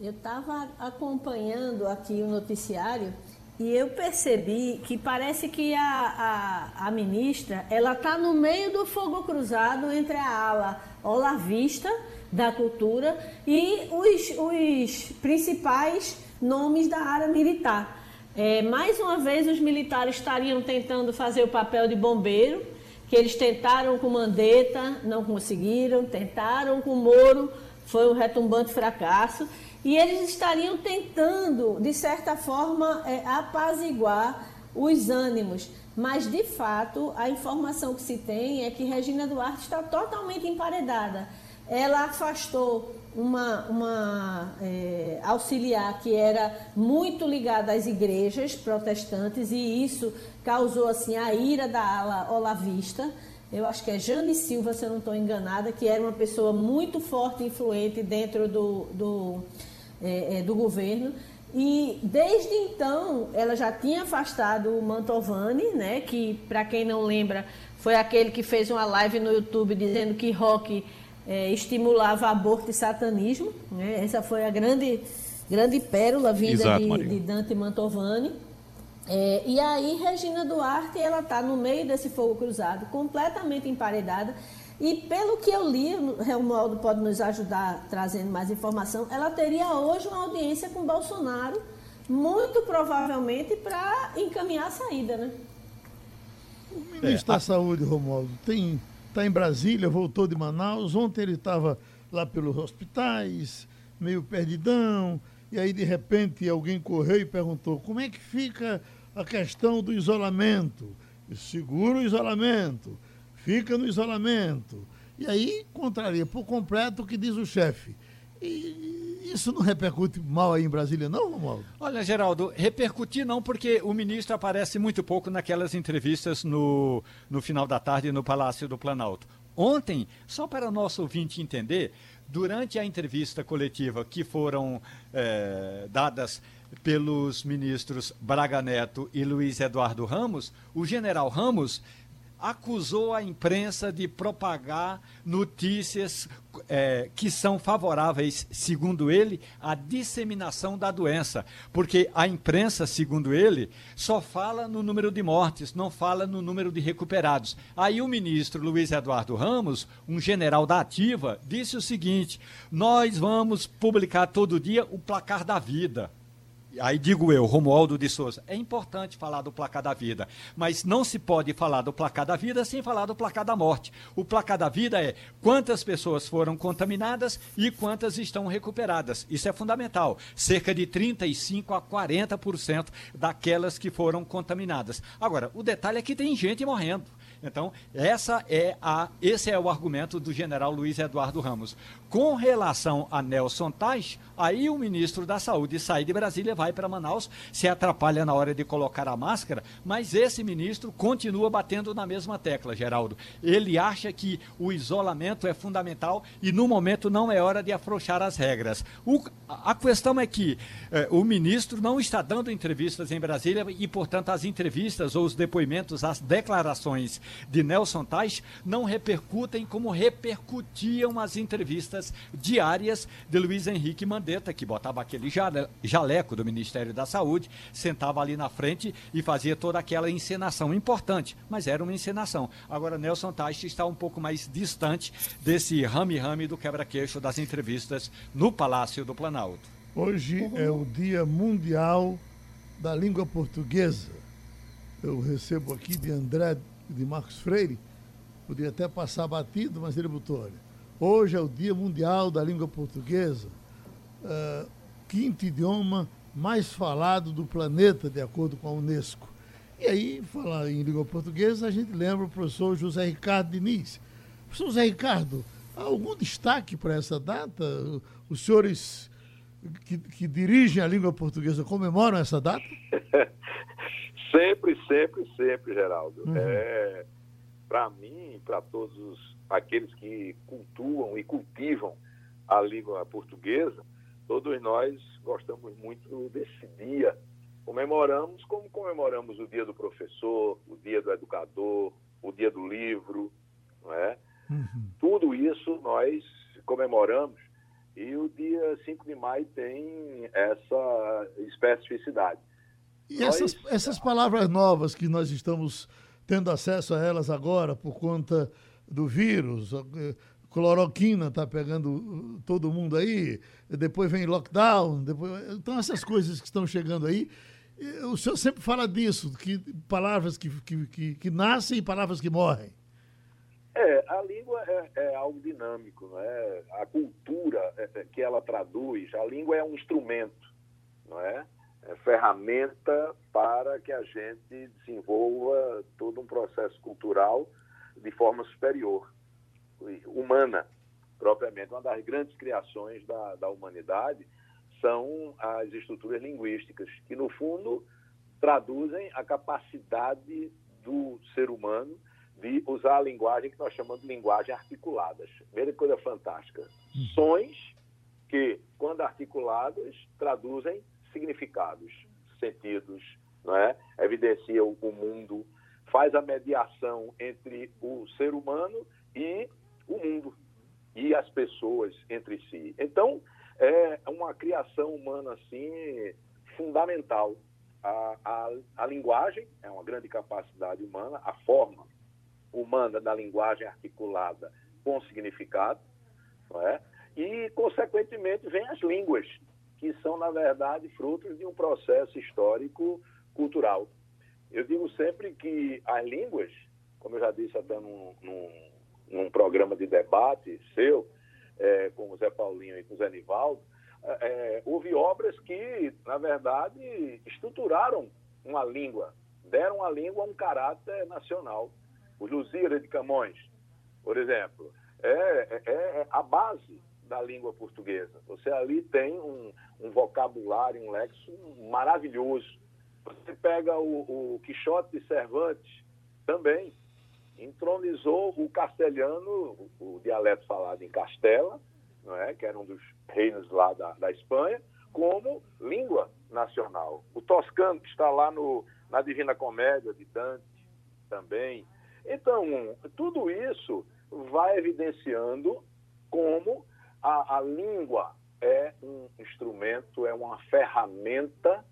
eu estava acompanhando aqui o noticiário e eu percebi que parece que a, a, a ministra ela está no meio do fogo cruzado entre a ala olavista da cultura e os, os principais nomes da área militar. É, mais uma vez, os militares estariam tentando fazer o papel de bombeiro, que eles tentaram com Mandetta, não conseguiram, tentaram com Moro, foi um retumbante fracasso, e eles estariam tentando, de certa forma, é, apaziguar os ânimos. Mas, de fato, a informação que se tem é que Regina Duarte está totalmente emparedada. Ela afastou uma, uma é, auxiliar que era muito ligada às igrejas protestantes e isso causou assim a ira da ala olavista. Eu acho que é Jane Silva, se eu não estou enganada, que era uma pessoa muito forte e influente dentro do, do, é, é, do governo. E desde então ela já tinha afastado o Mantovani, né, que para quem não lembra foi aquele que fez uma live no YouTube dizendo que rock é, estimulava aborto e satanismo. Né? Essa foi a grande, grande pérola vinda Exato, de, de, Dante Mantovani. É, e aí Regina Duarte ela está no meio desse fogo cruzado, completamente emparedada. E pelo que eu li, o Romualdo pode nos ajudar trazendo mais informação, ela teria hoje uma audiência com Bolsonaro, muito provavelmente para encaminhar a saída, né? O ministro é, da. Saúde, Romualdo, tem está em Brasília, voltou de Manaus. Ontem ele estava lá pelos hospitais, meio perdidão. E aí, de repente, alguém correu e perguntou: como é que fica a questão do isolamento? Segura o isolamento, fica no isolamento. E aí contraria por completo o que diz o chefe. E isso não repercute mal aí em Brasília, não, Romualdo? Olha, Geraldo, repercutir não, porque o ministro aparece muito pouco naquelas entrevistas no, no final da tarde no Palácio do Planalto. Ontem, só para o nosso ouvinte entender, durante a entrevista coletiva que foram é, dadas pelos ministros Braga Neto e Luiz Eduardo Ramos, o general Ramos acusou a imprensa de propagar notícias é, que são favoráveis, segundo ele, à disseminação da doença. Porque a imprensa, segundo ele, só fala no número de mortes, não fala no número de recuperados. Aí o ministro Luiz Eduardo Ramos, um general da Ativa, disse o seguinte: nós vamos publicar todo dia o placar da vida. Aí digo eu, Romualdo de Souza, é importante falar do placar da vida, mas não se pode falar do placar da vida sem falar do placar da morte. O placar da vida é quantas pessoas foram contaminadas e quantas estão recuperadas. Isso é fundamental. Cerca de 35 a 40% daquelas que foram contaminadas. Agora, o detalhe é que tem gente morrendo. Então, essa é a, esse é o argumento do general Luiz Eduardo Ramos. Com relação a Nelson Tais, aí o ministro da Saúde sai de Brasília, vai para Manaus, se atrapalha na hora de colocar a máscara, mas esse ministro continua batendo na mesma tecla, Geraldo. Ele acha que o isolamento é fundamental e no momento não é hora de afrouxar as regras. O, a questão é que eh, o ministro não está dando entrevistas em Brasília e, portanto, as entrevistas ou os depoimentos, as declarações de Nelson Tais não repercutem como repercutiam as entrevistas diárias de Luiz Henrique Mandetta, que botava aquele jaleco do Ministério da Saúde, sentava ali na frente e fazia toda aquela encenação importante, mas era uma encenação. Agora, Nelson Tais está um pouco mais distante desse rame-rame do quebra-queixo das entrevistas no Palácio do Planalto. Hoje é o Dia Mundial da Língua Portuguesa. Eu recebo aqui de André de Marcos Freire, podia até passar batido, mas ele botou, olha, hoje é o Dia Mundial da Língua Portuguesa, uh, quinto idioma mais falado do planeta, de acordo com a Unesco. E aí, falar em língua portuguesa, a gente lembra o professor José Ricardo Diniz. Professor José Ricardo, há algum destaque para essa data? Os senhores que, que dirigem a língua portuguesa comemoram essa data? sempre, sempre, sempre, Geraldo. Uhum. É, para mim, para todos aqueles que cultuam e cultivam a língua portuguesa, todos nós gostamos muito desse dia. Comemoramos como comemoramos o dia do professor, o dia do educador, o dia do livro, não é? Uhum. Tudo isso nós comemoramos e o dia 5 de maio tem essa especificidade. E nós... essas, essas palavras novas que nós estamos tendo acesso a elas agora por conta do vírus, eh, cloroquina está pegando uh, todo mundo aí, depois vem lockdown, depois... então essas coisas que estão chegando aí, eh, o senhor sempre fala disso, que palavras que, que, que, que nascem e palavras que morrem. É, a língua é, é algo dinâmico, não é? A cultura é, é, que ela traduz, a língua é um instrumento, não é? É ferramenta para que a gente desenvolva todo um processo cultural de forma superior, humana, propriamente. Uma das grandes criações da, da humanidade são as estruturas linguísticas, que, no fundo, traduzem a capacidade do ser humano de usar a linguagem que nós chamamos de linguagem articuladas. Primeira coisa fantástica. Hum. Sons que, quando articulados, traduzem significados, sentidos, não é? evidencia o mundo, faz a mediação entre o ser humano e o mundo, e as pessoas entre si. Então, é uma criação humana assim fundamental. A, a, a linguagem é uma grande capacidade humana, a forma humana da linguagem articulada com significado, não é? e, consequentemente, vem as línguas, que são, na verdade, frutos de um processo histórico cultural. Eu digo sempre que as línguas, como eu já disse até num, num, num programa de debate seu, é, com o Zé Paulinho e com o Zé Nivaldo, é, é houve obras que, na verdade, estruturaram uma língua, deram à língua um caráter nacional o Luzira de Camões, por exemplo, é, é, é, a base da língua portuguesa. Você ali tem um, um vocabulário, um lexo maravilhoso. Você pega o, o Quixote de Cervantes, também entronizou o castelhano, o, o, dialeto falado em Castela, não é? que era um dos reinos lá da, da Espanha, como língua nacional. O toscano, que está lá no, na Divina Comédia de Dante, também. Então, tudo isso vai evidenciando como a, a língua é um instrumento, é uma ferramenta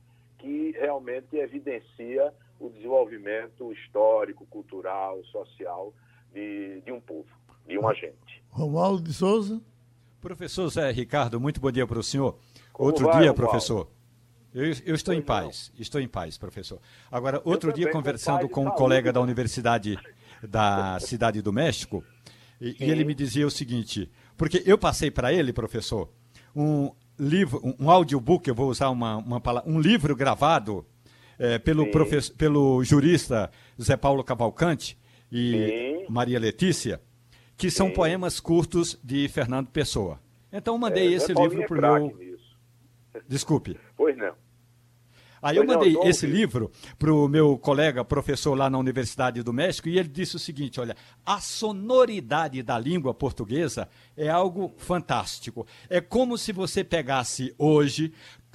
que realmente evidencia o desenvolvimento histórico, cultural, social de, de um povo, de um agente. Romualdo de Souza. Professor Zé Ricardo, muito bom dia para o senhor. Como outro vai, dia, Romualdo? professor. Eu, eu estou pois em paz, não. estou em paz, professor. Agora, outro dia, conversando com um colega da Universidade da Cidade do México, e, e ele me dizia o seguinte, porque eu passei para ele, professor, um livro, um, um audiobook, eu vou usar uma, uma palavra, um livro gravado é, pelo, pelo jurista Zé Paulo Cavalcante e Sim. Maria Letícia, que são Sim. poemas curtos de Fernando Pessoa. Então mandei é, esse livro para o meu. Nisso. Desculpe. Pois não. Aí eu mandei esse livro para o meu colega, professor lá na Universidade do México, e ele disse o seguinte: olha, a sonoridade da língua portuguesa é algo fantástico. É como se você pegasse hoje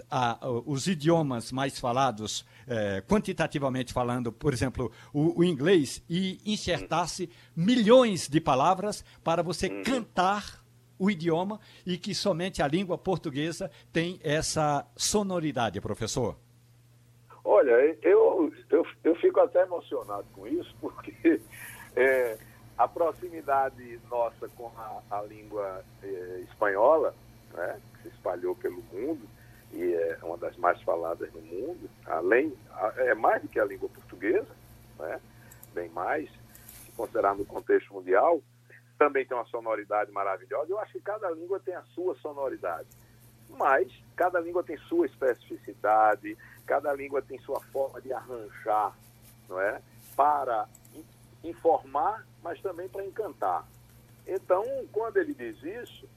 a, os idiomas mais falados é, quantitativamente falando, por exemplo, o, o inglês e enxertar-se milhões de palavras para você uhum. cantar o idioma e que somente a língua portuguesa tem essa sonoridade, professor? Olha, eu, eu, eu fico até emocionado com isso, porque é, a proximidade nossa com a, a língua é, espanhola, né, que se espalhou pelo mundo, e é uma das mais faladas no mundo, além, é mais do que a língua portuguesa, né, bem mais, se considerar no contexto mundial, também tem uma sonoridade maravilhosa. Eu acho que cada língua tem a sua sonoridade, mas cada língua tem sua especificidade, cada língua tem sua forma de arranjar, não é? Para informar, mas também para encantar. Então, quando ele diz isso,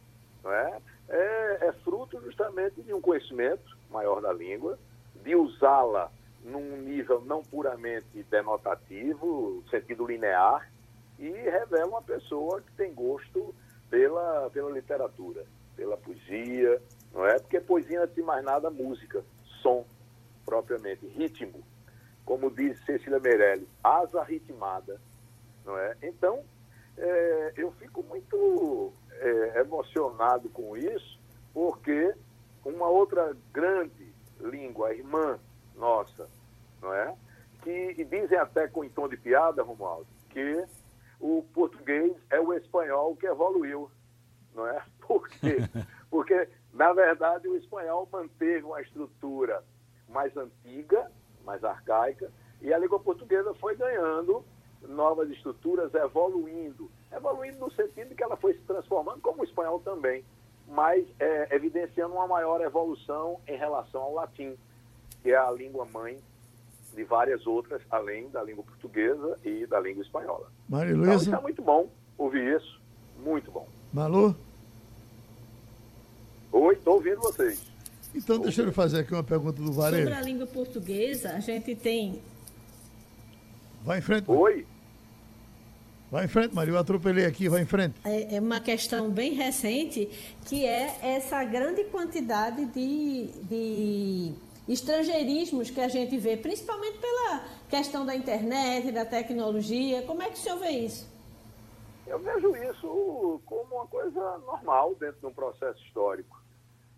não é? É, é fruto justamente de um conhecimento maior da língua, de usá-la num nível não puramente denotativo, sentido linear, e revela uma pessoa que tem gosto pela, pela literatura, pela poesia, não é? Porque poesia, antes de mais nada, música, som, propriamente, ritmo. Como diz Cecília Meirelles, asa ritmada, não é? Então, é, eu fico muito é, emocionado com isso, porque uma outra grande língua, irmã nossa, não é? Que dizem até com em tom de piada, Romualdo, que o português é o espanhol que evoluiu, não é? Por quê? Porque, na verdade, o espanhol manteve uma estrutura mais antiga, mais arcaica, e a língua portuguesa foi ganhando novas estruturas, evoluindo. Evoluindo no sentido que ela foi se transformando, como o espanhol também, mas é, evidenciando uma maior evolução em relação ao latim, que é a língua mãe de várias outras, além da língua portuguesa e da língua espanhola. Maria Luísa. Então, é muito bom ouvir isso, muito bom. Malu? Oi, estou ouvindo vocês. Então, deixa eu fazer aqui uma pergunta do Varejo. Sobre a língua portuguesa, a gente tem... Vai em frente. Oi. Vai em frente, Maria, eu atropelei aqui, vai em frente. É, é uma questão bem recente, que é essa grande quantidade de, de estrangeirismos que a gente vê, principalmente pela questão da internet, da tecnologia. Como é que o senhor vê isso? Eu vejo isso como uma coisa normal dentro de um processo histórico.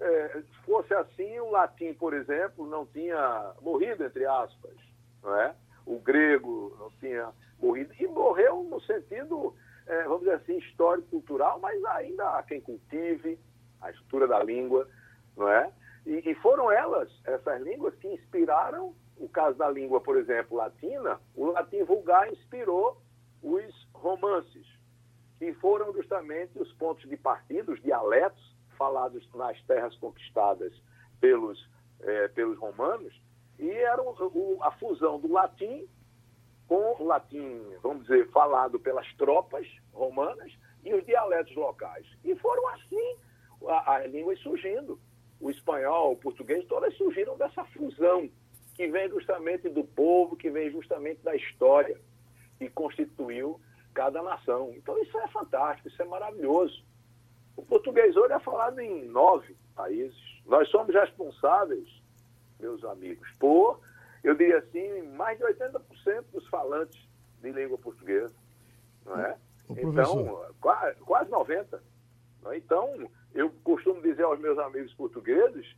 É, se fosse assim, o latim, por exemplo, não tinha morrido, entre aspas, não é? O grego não tinha morrido. E morreu no sentido, é, vamos dizer assim, histórico-cultural, mas ainda há quem cultive a estrutura da língua, não é? E, e, foram elas, essas línguas, que inspiraram, o caso da língua, por exemplo, latina, o latim vulgar inspirou os romances, que foram justamente os pontos de partida, os dialetos falados nas terras conquistadas pelos, eh, pelos romanos, e era o, a fusão do latim com o latim, vamos dizer, falado pelas tropas romanas e os dialetos locais. E foram assim as línguas surgindo o espanhol, o português, todas surgiram dessa fusão que vem justamente do povo, que vem justamente da história e constituiu cada nação. Então isso é fantástico, isso é maravilhoso. O português hoje é falado em nove países. Nós somos responsáveis, meus amigos, por, eu diria assim, mais de 80% dos falantes de língua portuguesa. Não é? Então, quase, quase 90%. É? Então, eu costumo dizer aos meus amigos portugueses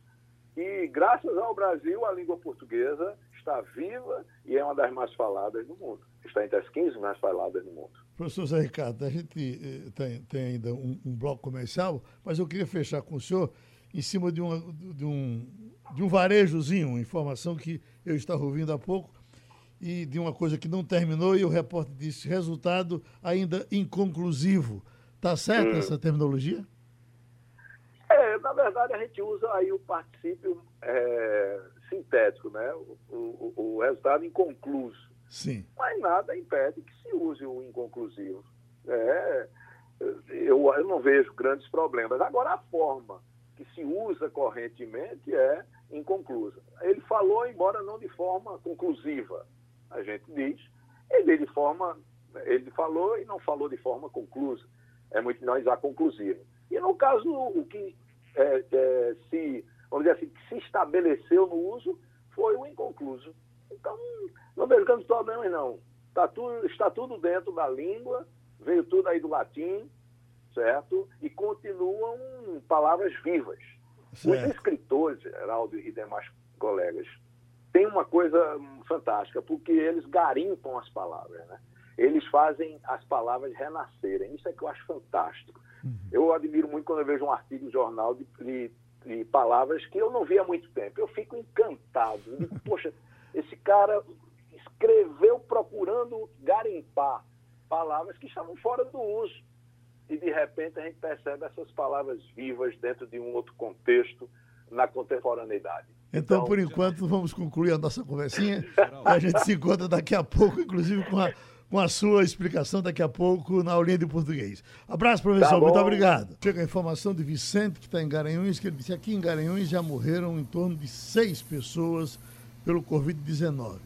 que, graças ao Brasil, a língua portuguesa está viva e é uma das mais faladas no mundo. Está entre as 15 mais faladas no mundo. Professor Zé Ricardo, a gente eh, tem, tem, ainda um, um, bloco comercial, mas eu queria fechar com o senhor em cima de, uma, de, um, de um varejozinho, informação que eu estava ouvindo há pouco, e de uma coisa que não terminou, e o repórter disse: resultado ainda inconclusivo. Está certa hum. essa terminologia? É, na verdade, a gente usa aí o particípio é, sintético, né? O, o, o, resultado inconcluso. Sim. Mas nada impede que se use o inconclusivo. É, eu, eu não vejo grandes problemas. Agora, a forma que se usa correntemente é inconclusa. Ele falou, embora não de forma conclusiva, a gente diz. Ele de forma, ele falou e não falou de forma conclusa. É muito mais a conclusiva. E no caso, o que é, é, se, vamos dizer assim, que se estabeleceu no uso foi o inconcluso. Então, não vejo grandes problemas, não. Tá tudo, está tudo dentro da língua, veio tudo aí do latim, certo? E continuam palavras vivas. Certo. Os escritores, Geraldo e demais colegas, têm uma coisa fantástica, porque eles garimpam as palavras, né? Eles fazem as palavras renascerem. Isso é que eu acho fantástico. Uhum. Eu admiro muito quando eu vejo um artigo no jornal de, de, de, palavras que eu não vi há muito tempo. Eu fico encantado. Digo, Poxa, esse cara escreveu procurando garimpar palavras que estavam fora do uso e de repente a gente percebe essas palavras vivas dentro de um outro contexto na contemporaneidade. Então, então por enquanto, vamos concluir a nossa conversinha. a gente se encontra daqui a pouco, inclusive com a, com a sua explicação daqui a pouco na aulinha de português. Abraço, professor. Tá muito obrigado. Chega a informação de Vicente, que está em Garanhuns, que ele disse que aqui em Garanhuns já morreram em torno de seis pessoas pelo Covid-19.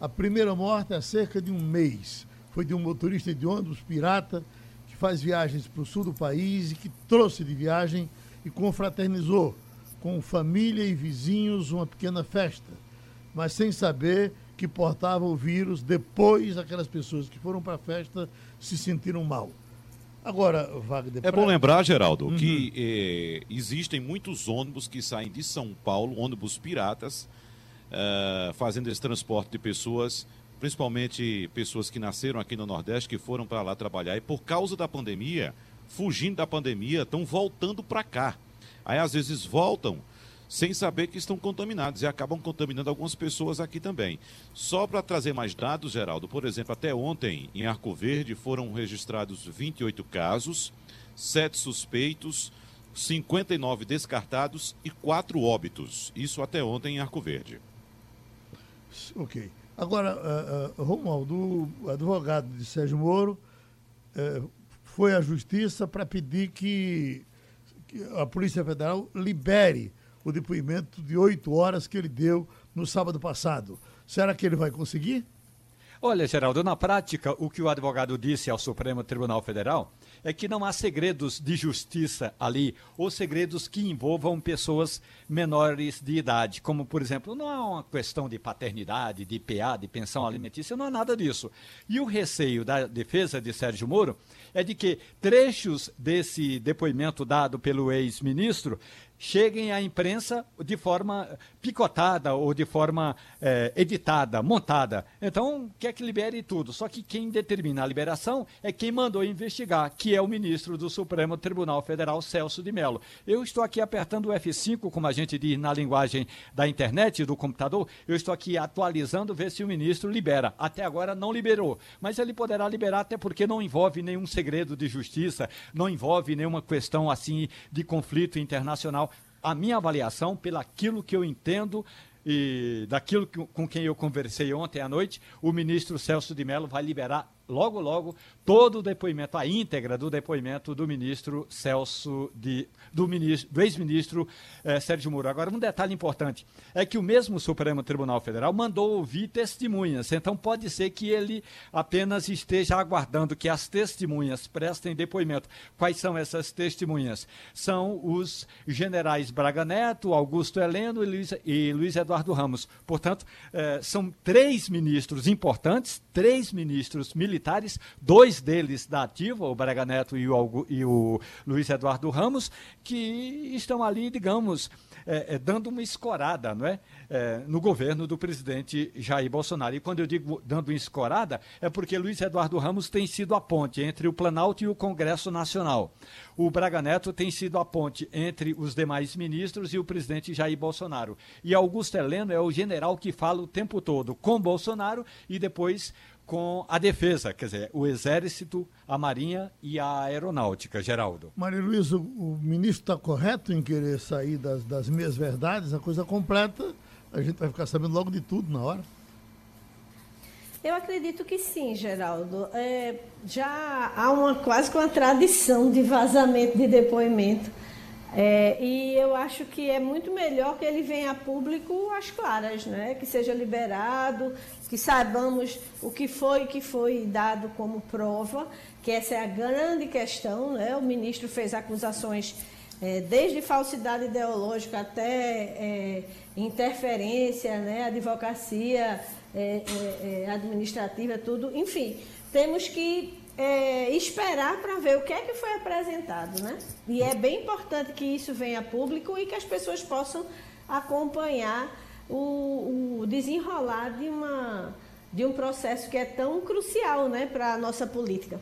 A primeira morte há cerca de um mês foi de um motorista de ônibus pirata que faz viagens para o sul do país e que trouxe de viagem e confraternizou com família e vizinhos uma pequena festa, mas sem saber que portava o vírus depois aquelas pessoas que foram para a festa se sentiram mal. Agora, Wagner. É bom lembrar, Geraldo, uhum. que eh, existem muitos ônibus que saem de São Paulo, ônibus piratas, uh, fazendo esse transporte de pessoas principalmente pessoas que nasceram aqui no Nordeste, que foram para lá trabalhar e por causa da pandemia, fugindo da pandemia, estão voltando para cá. Aí às vezes voltam sem saber que estão contaminados e acabam contaminando algumas pessoas aqui também. Só para trazer mais dados, Geraldo, por exemplo, até ontem em Arco Verde foram registrados 28 casos, 7 suspeitos, 59 descartados e 4 óbitos. Isso até ontem em Arco Verde. Ok. Agora, uh, uh, Romualdo, o advogado de Sérgio Moro uh, foi à justiça para pedir que, que, a Polícia Federal libere o depoimento de oito horas que ele deu no sábado passado. Será que ele vai conseguir? Olha, Geraldo, na prática, o que o advogado disse ao Supremo Tribunal Federal é que não há segredos de justiça ali, ou segredos que envolvam pessoas menores de idade, como, por exemplo, não há uma questão de paternidade, de PA, de pensão alimentícia, não há nada disso. E o receio da defesa de Sérgio Moro é de que trechos desse depoimento dado pelo ex-ministro cheguem à imprensa de forma picotada ou de forma é, editada, montada. Então, quer que libere tudo. Só que quem determina a liberação é quem mandou investigar, que é o ministro do Supremo Tribunal Federal, Celso de Mello. Eu estou aqui apertando o F5, como a gente diz na linguagem da internet, do computador. Eu estou aqui atualizando, ver se o ministro libera. Até agora não liberou. Mas ele poderá liberar, até porque não envolve nenhum segredo de justiça, não envolve nenhuma questão assim de conflito internacional a minha avaliação, pelaquilo que eu entendo e daquilo que, com quem eu conversei ontem à noite, o ministro Celso de Mello vai liberar logo, logo, todo o depoimento, a íntegra do depoimento do ministro Celso, de, do, do ex-ministro eh, Sérgio Moro. Agora, um detalhe importante é que o mesmo Supremo Tribunal Federal mandou ouvir testemunhas, então pode ser que ele apenas esteja aguardando que as testemunhas prestem depoimento. Quais são essas testemunhas? São os generais Braga Neto, Augusto Heleno e Luiz, e Luiz Eduardo Ramos. Portanto, eh, são três ministros importantes, três ministros militares militares, dois deles da ativa, o Braga Neto e o, e o Luiz Eduardo Ramos, que estão ali, digamos, é, é, dando uma escorada não é? é? no governo do presidente Jair Bolsonaro. E quando eu digo dando uma escorada, é porque Luiz Eduardo Ramos tem sido a ponte entre o Planalto e o Congresso Nacional. O Braga Neto tem sido a ponte entre os demais ministros e o presidente Jair Bolsonaro. E Augusto Heleno é o general que fala o tempo todo com Bolsonaro e depois com a defesa, quer dizer, o Exército, a Marinha e a Aeronáutica, Geraldo. Maria Luísa, o, ministro está correto em querer sair das, das meias verdades, a coisa completa, a gente vai ficar sabendo logo de tudo na hora. Eu acredito que sim, Geraldo. É, já há uma quase que uma tradição de vazamento de depoimento é, e eu acho que é muito melhor que ele venha a público às claras, né? que seja liberado, que saibamos o que foi que foi dado como prova, que essa é a grande questão. Né? O ministro fez acusações é, desde falsidade ideológica até é, interferência, né? advocacia é, é, é administrativa, tudo. Enfim, temos que é, esperar para ver o que é que foi apresentado, né? E é bem importante que isso venha a público e que as pessoas possam acompanhar o, o desenrolar de, uma, de um processo que é tão crucial, né, para a nossa política.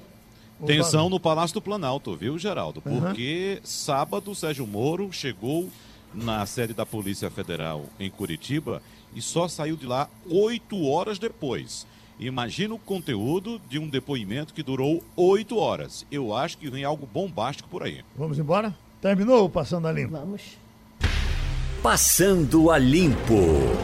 Tensão no Palácio do Planalto, viu, Geraldo? Porque uhum. sábado Sérgio Moro chegou na sede da Polícia Federal em Curitiba e só saiu de lá oito horas depois. Imagina o conteúdo de um depoimento que durou oito horas. Eu acho que vem algo bombástico por aí. Vamos embora? Terminou o Passando a Limpo? Vamos. Passando a Limpo.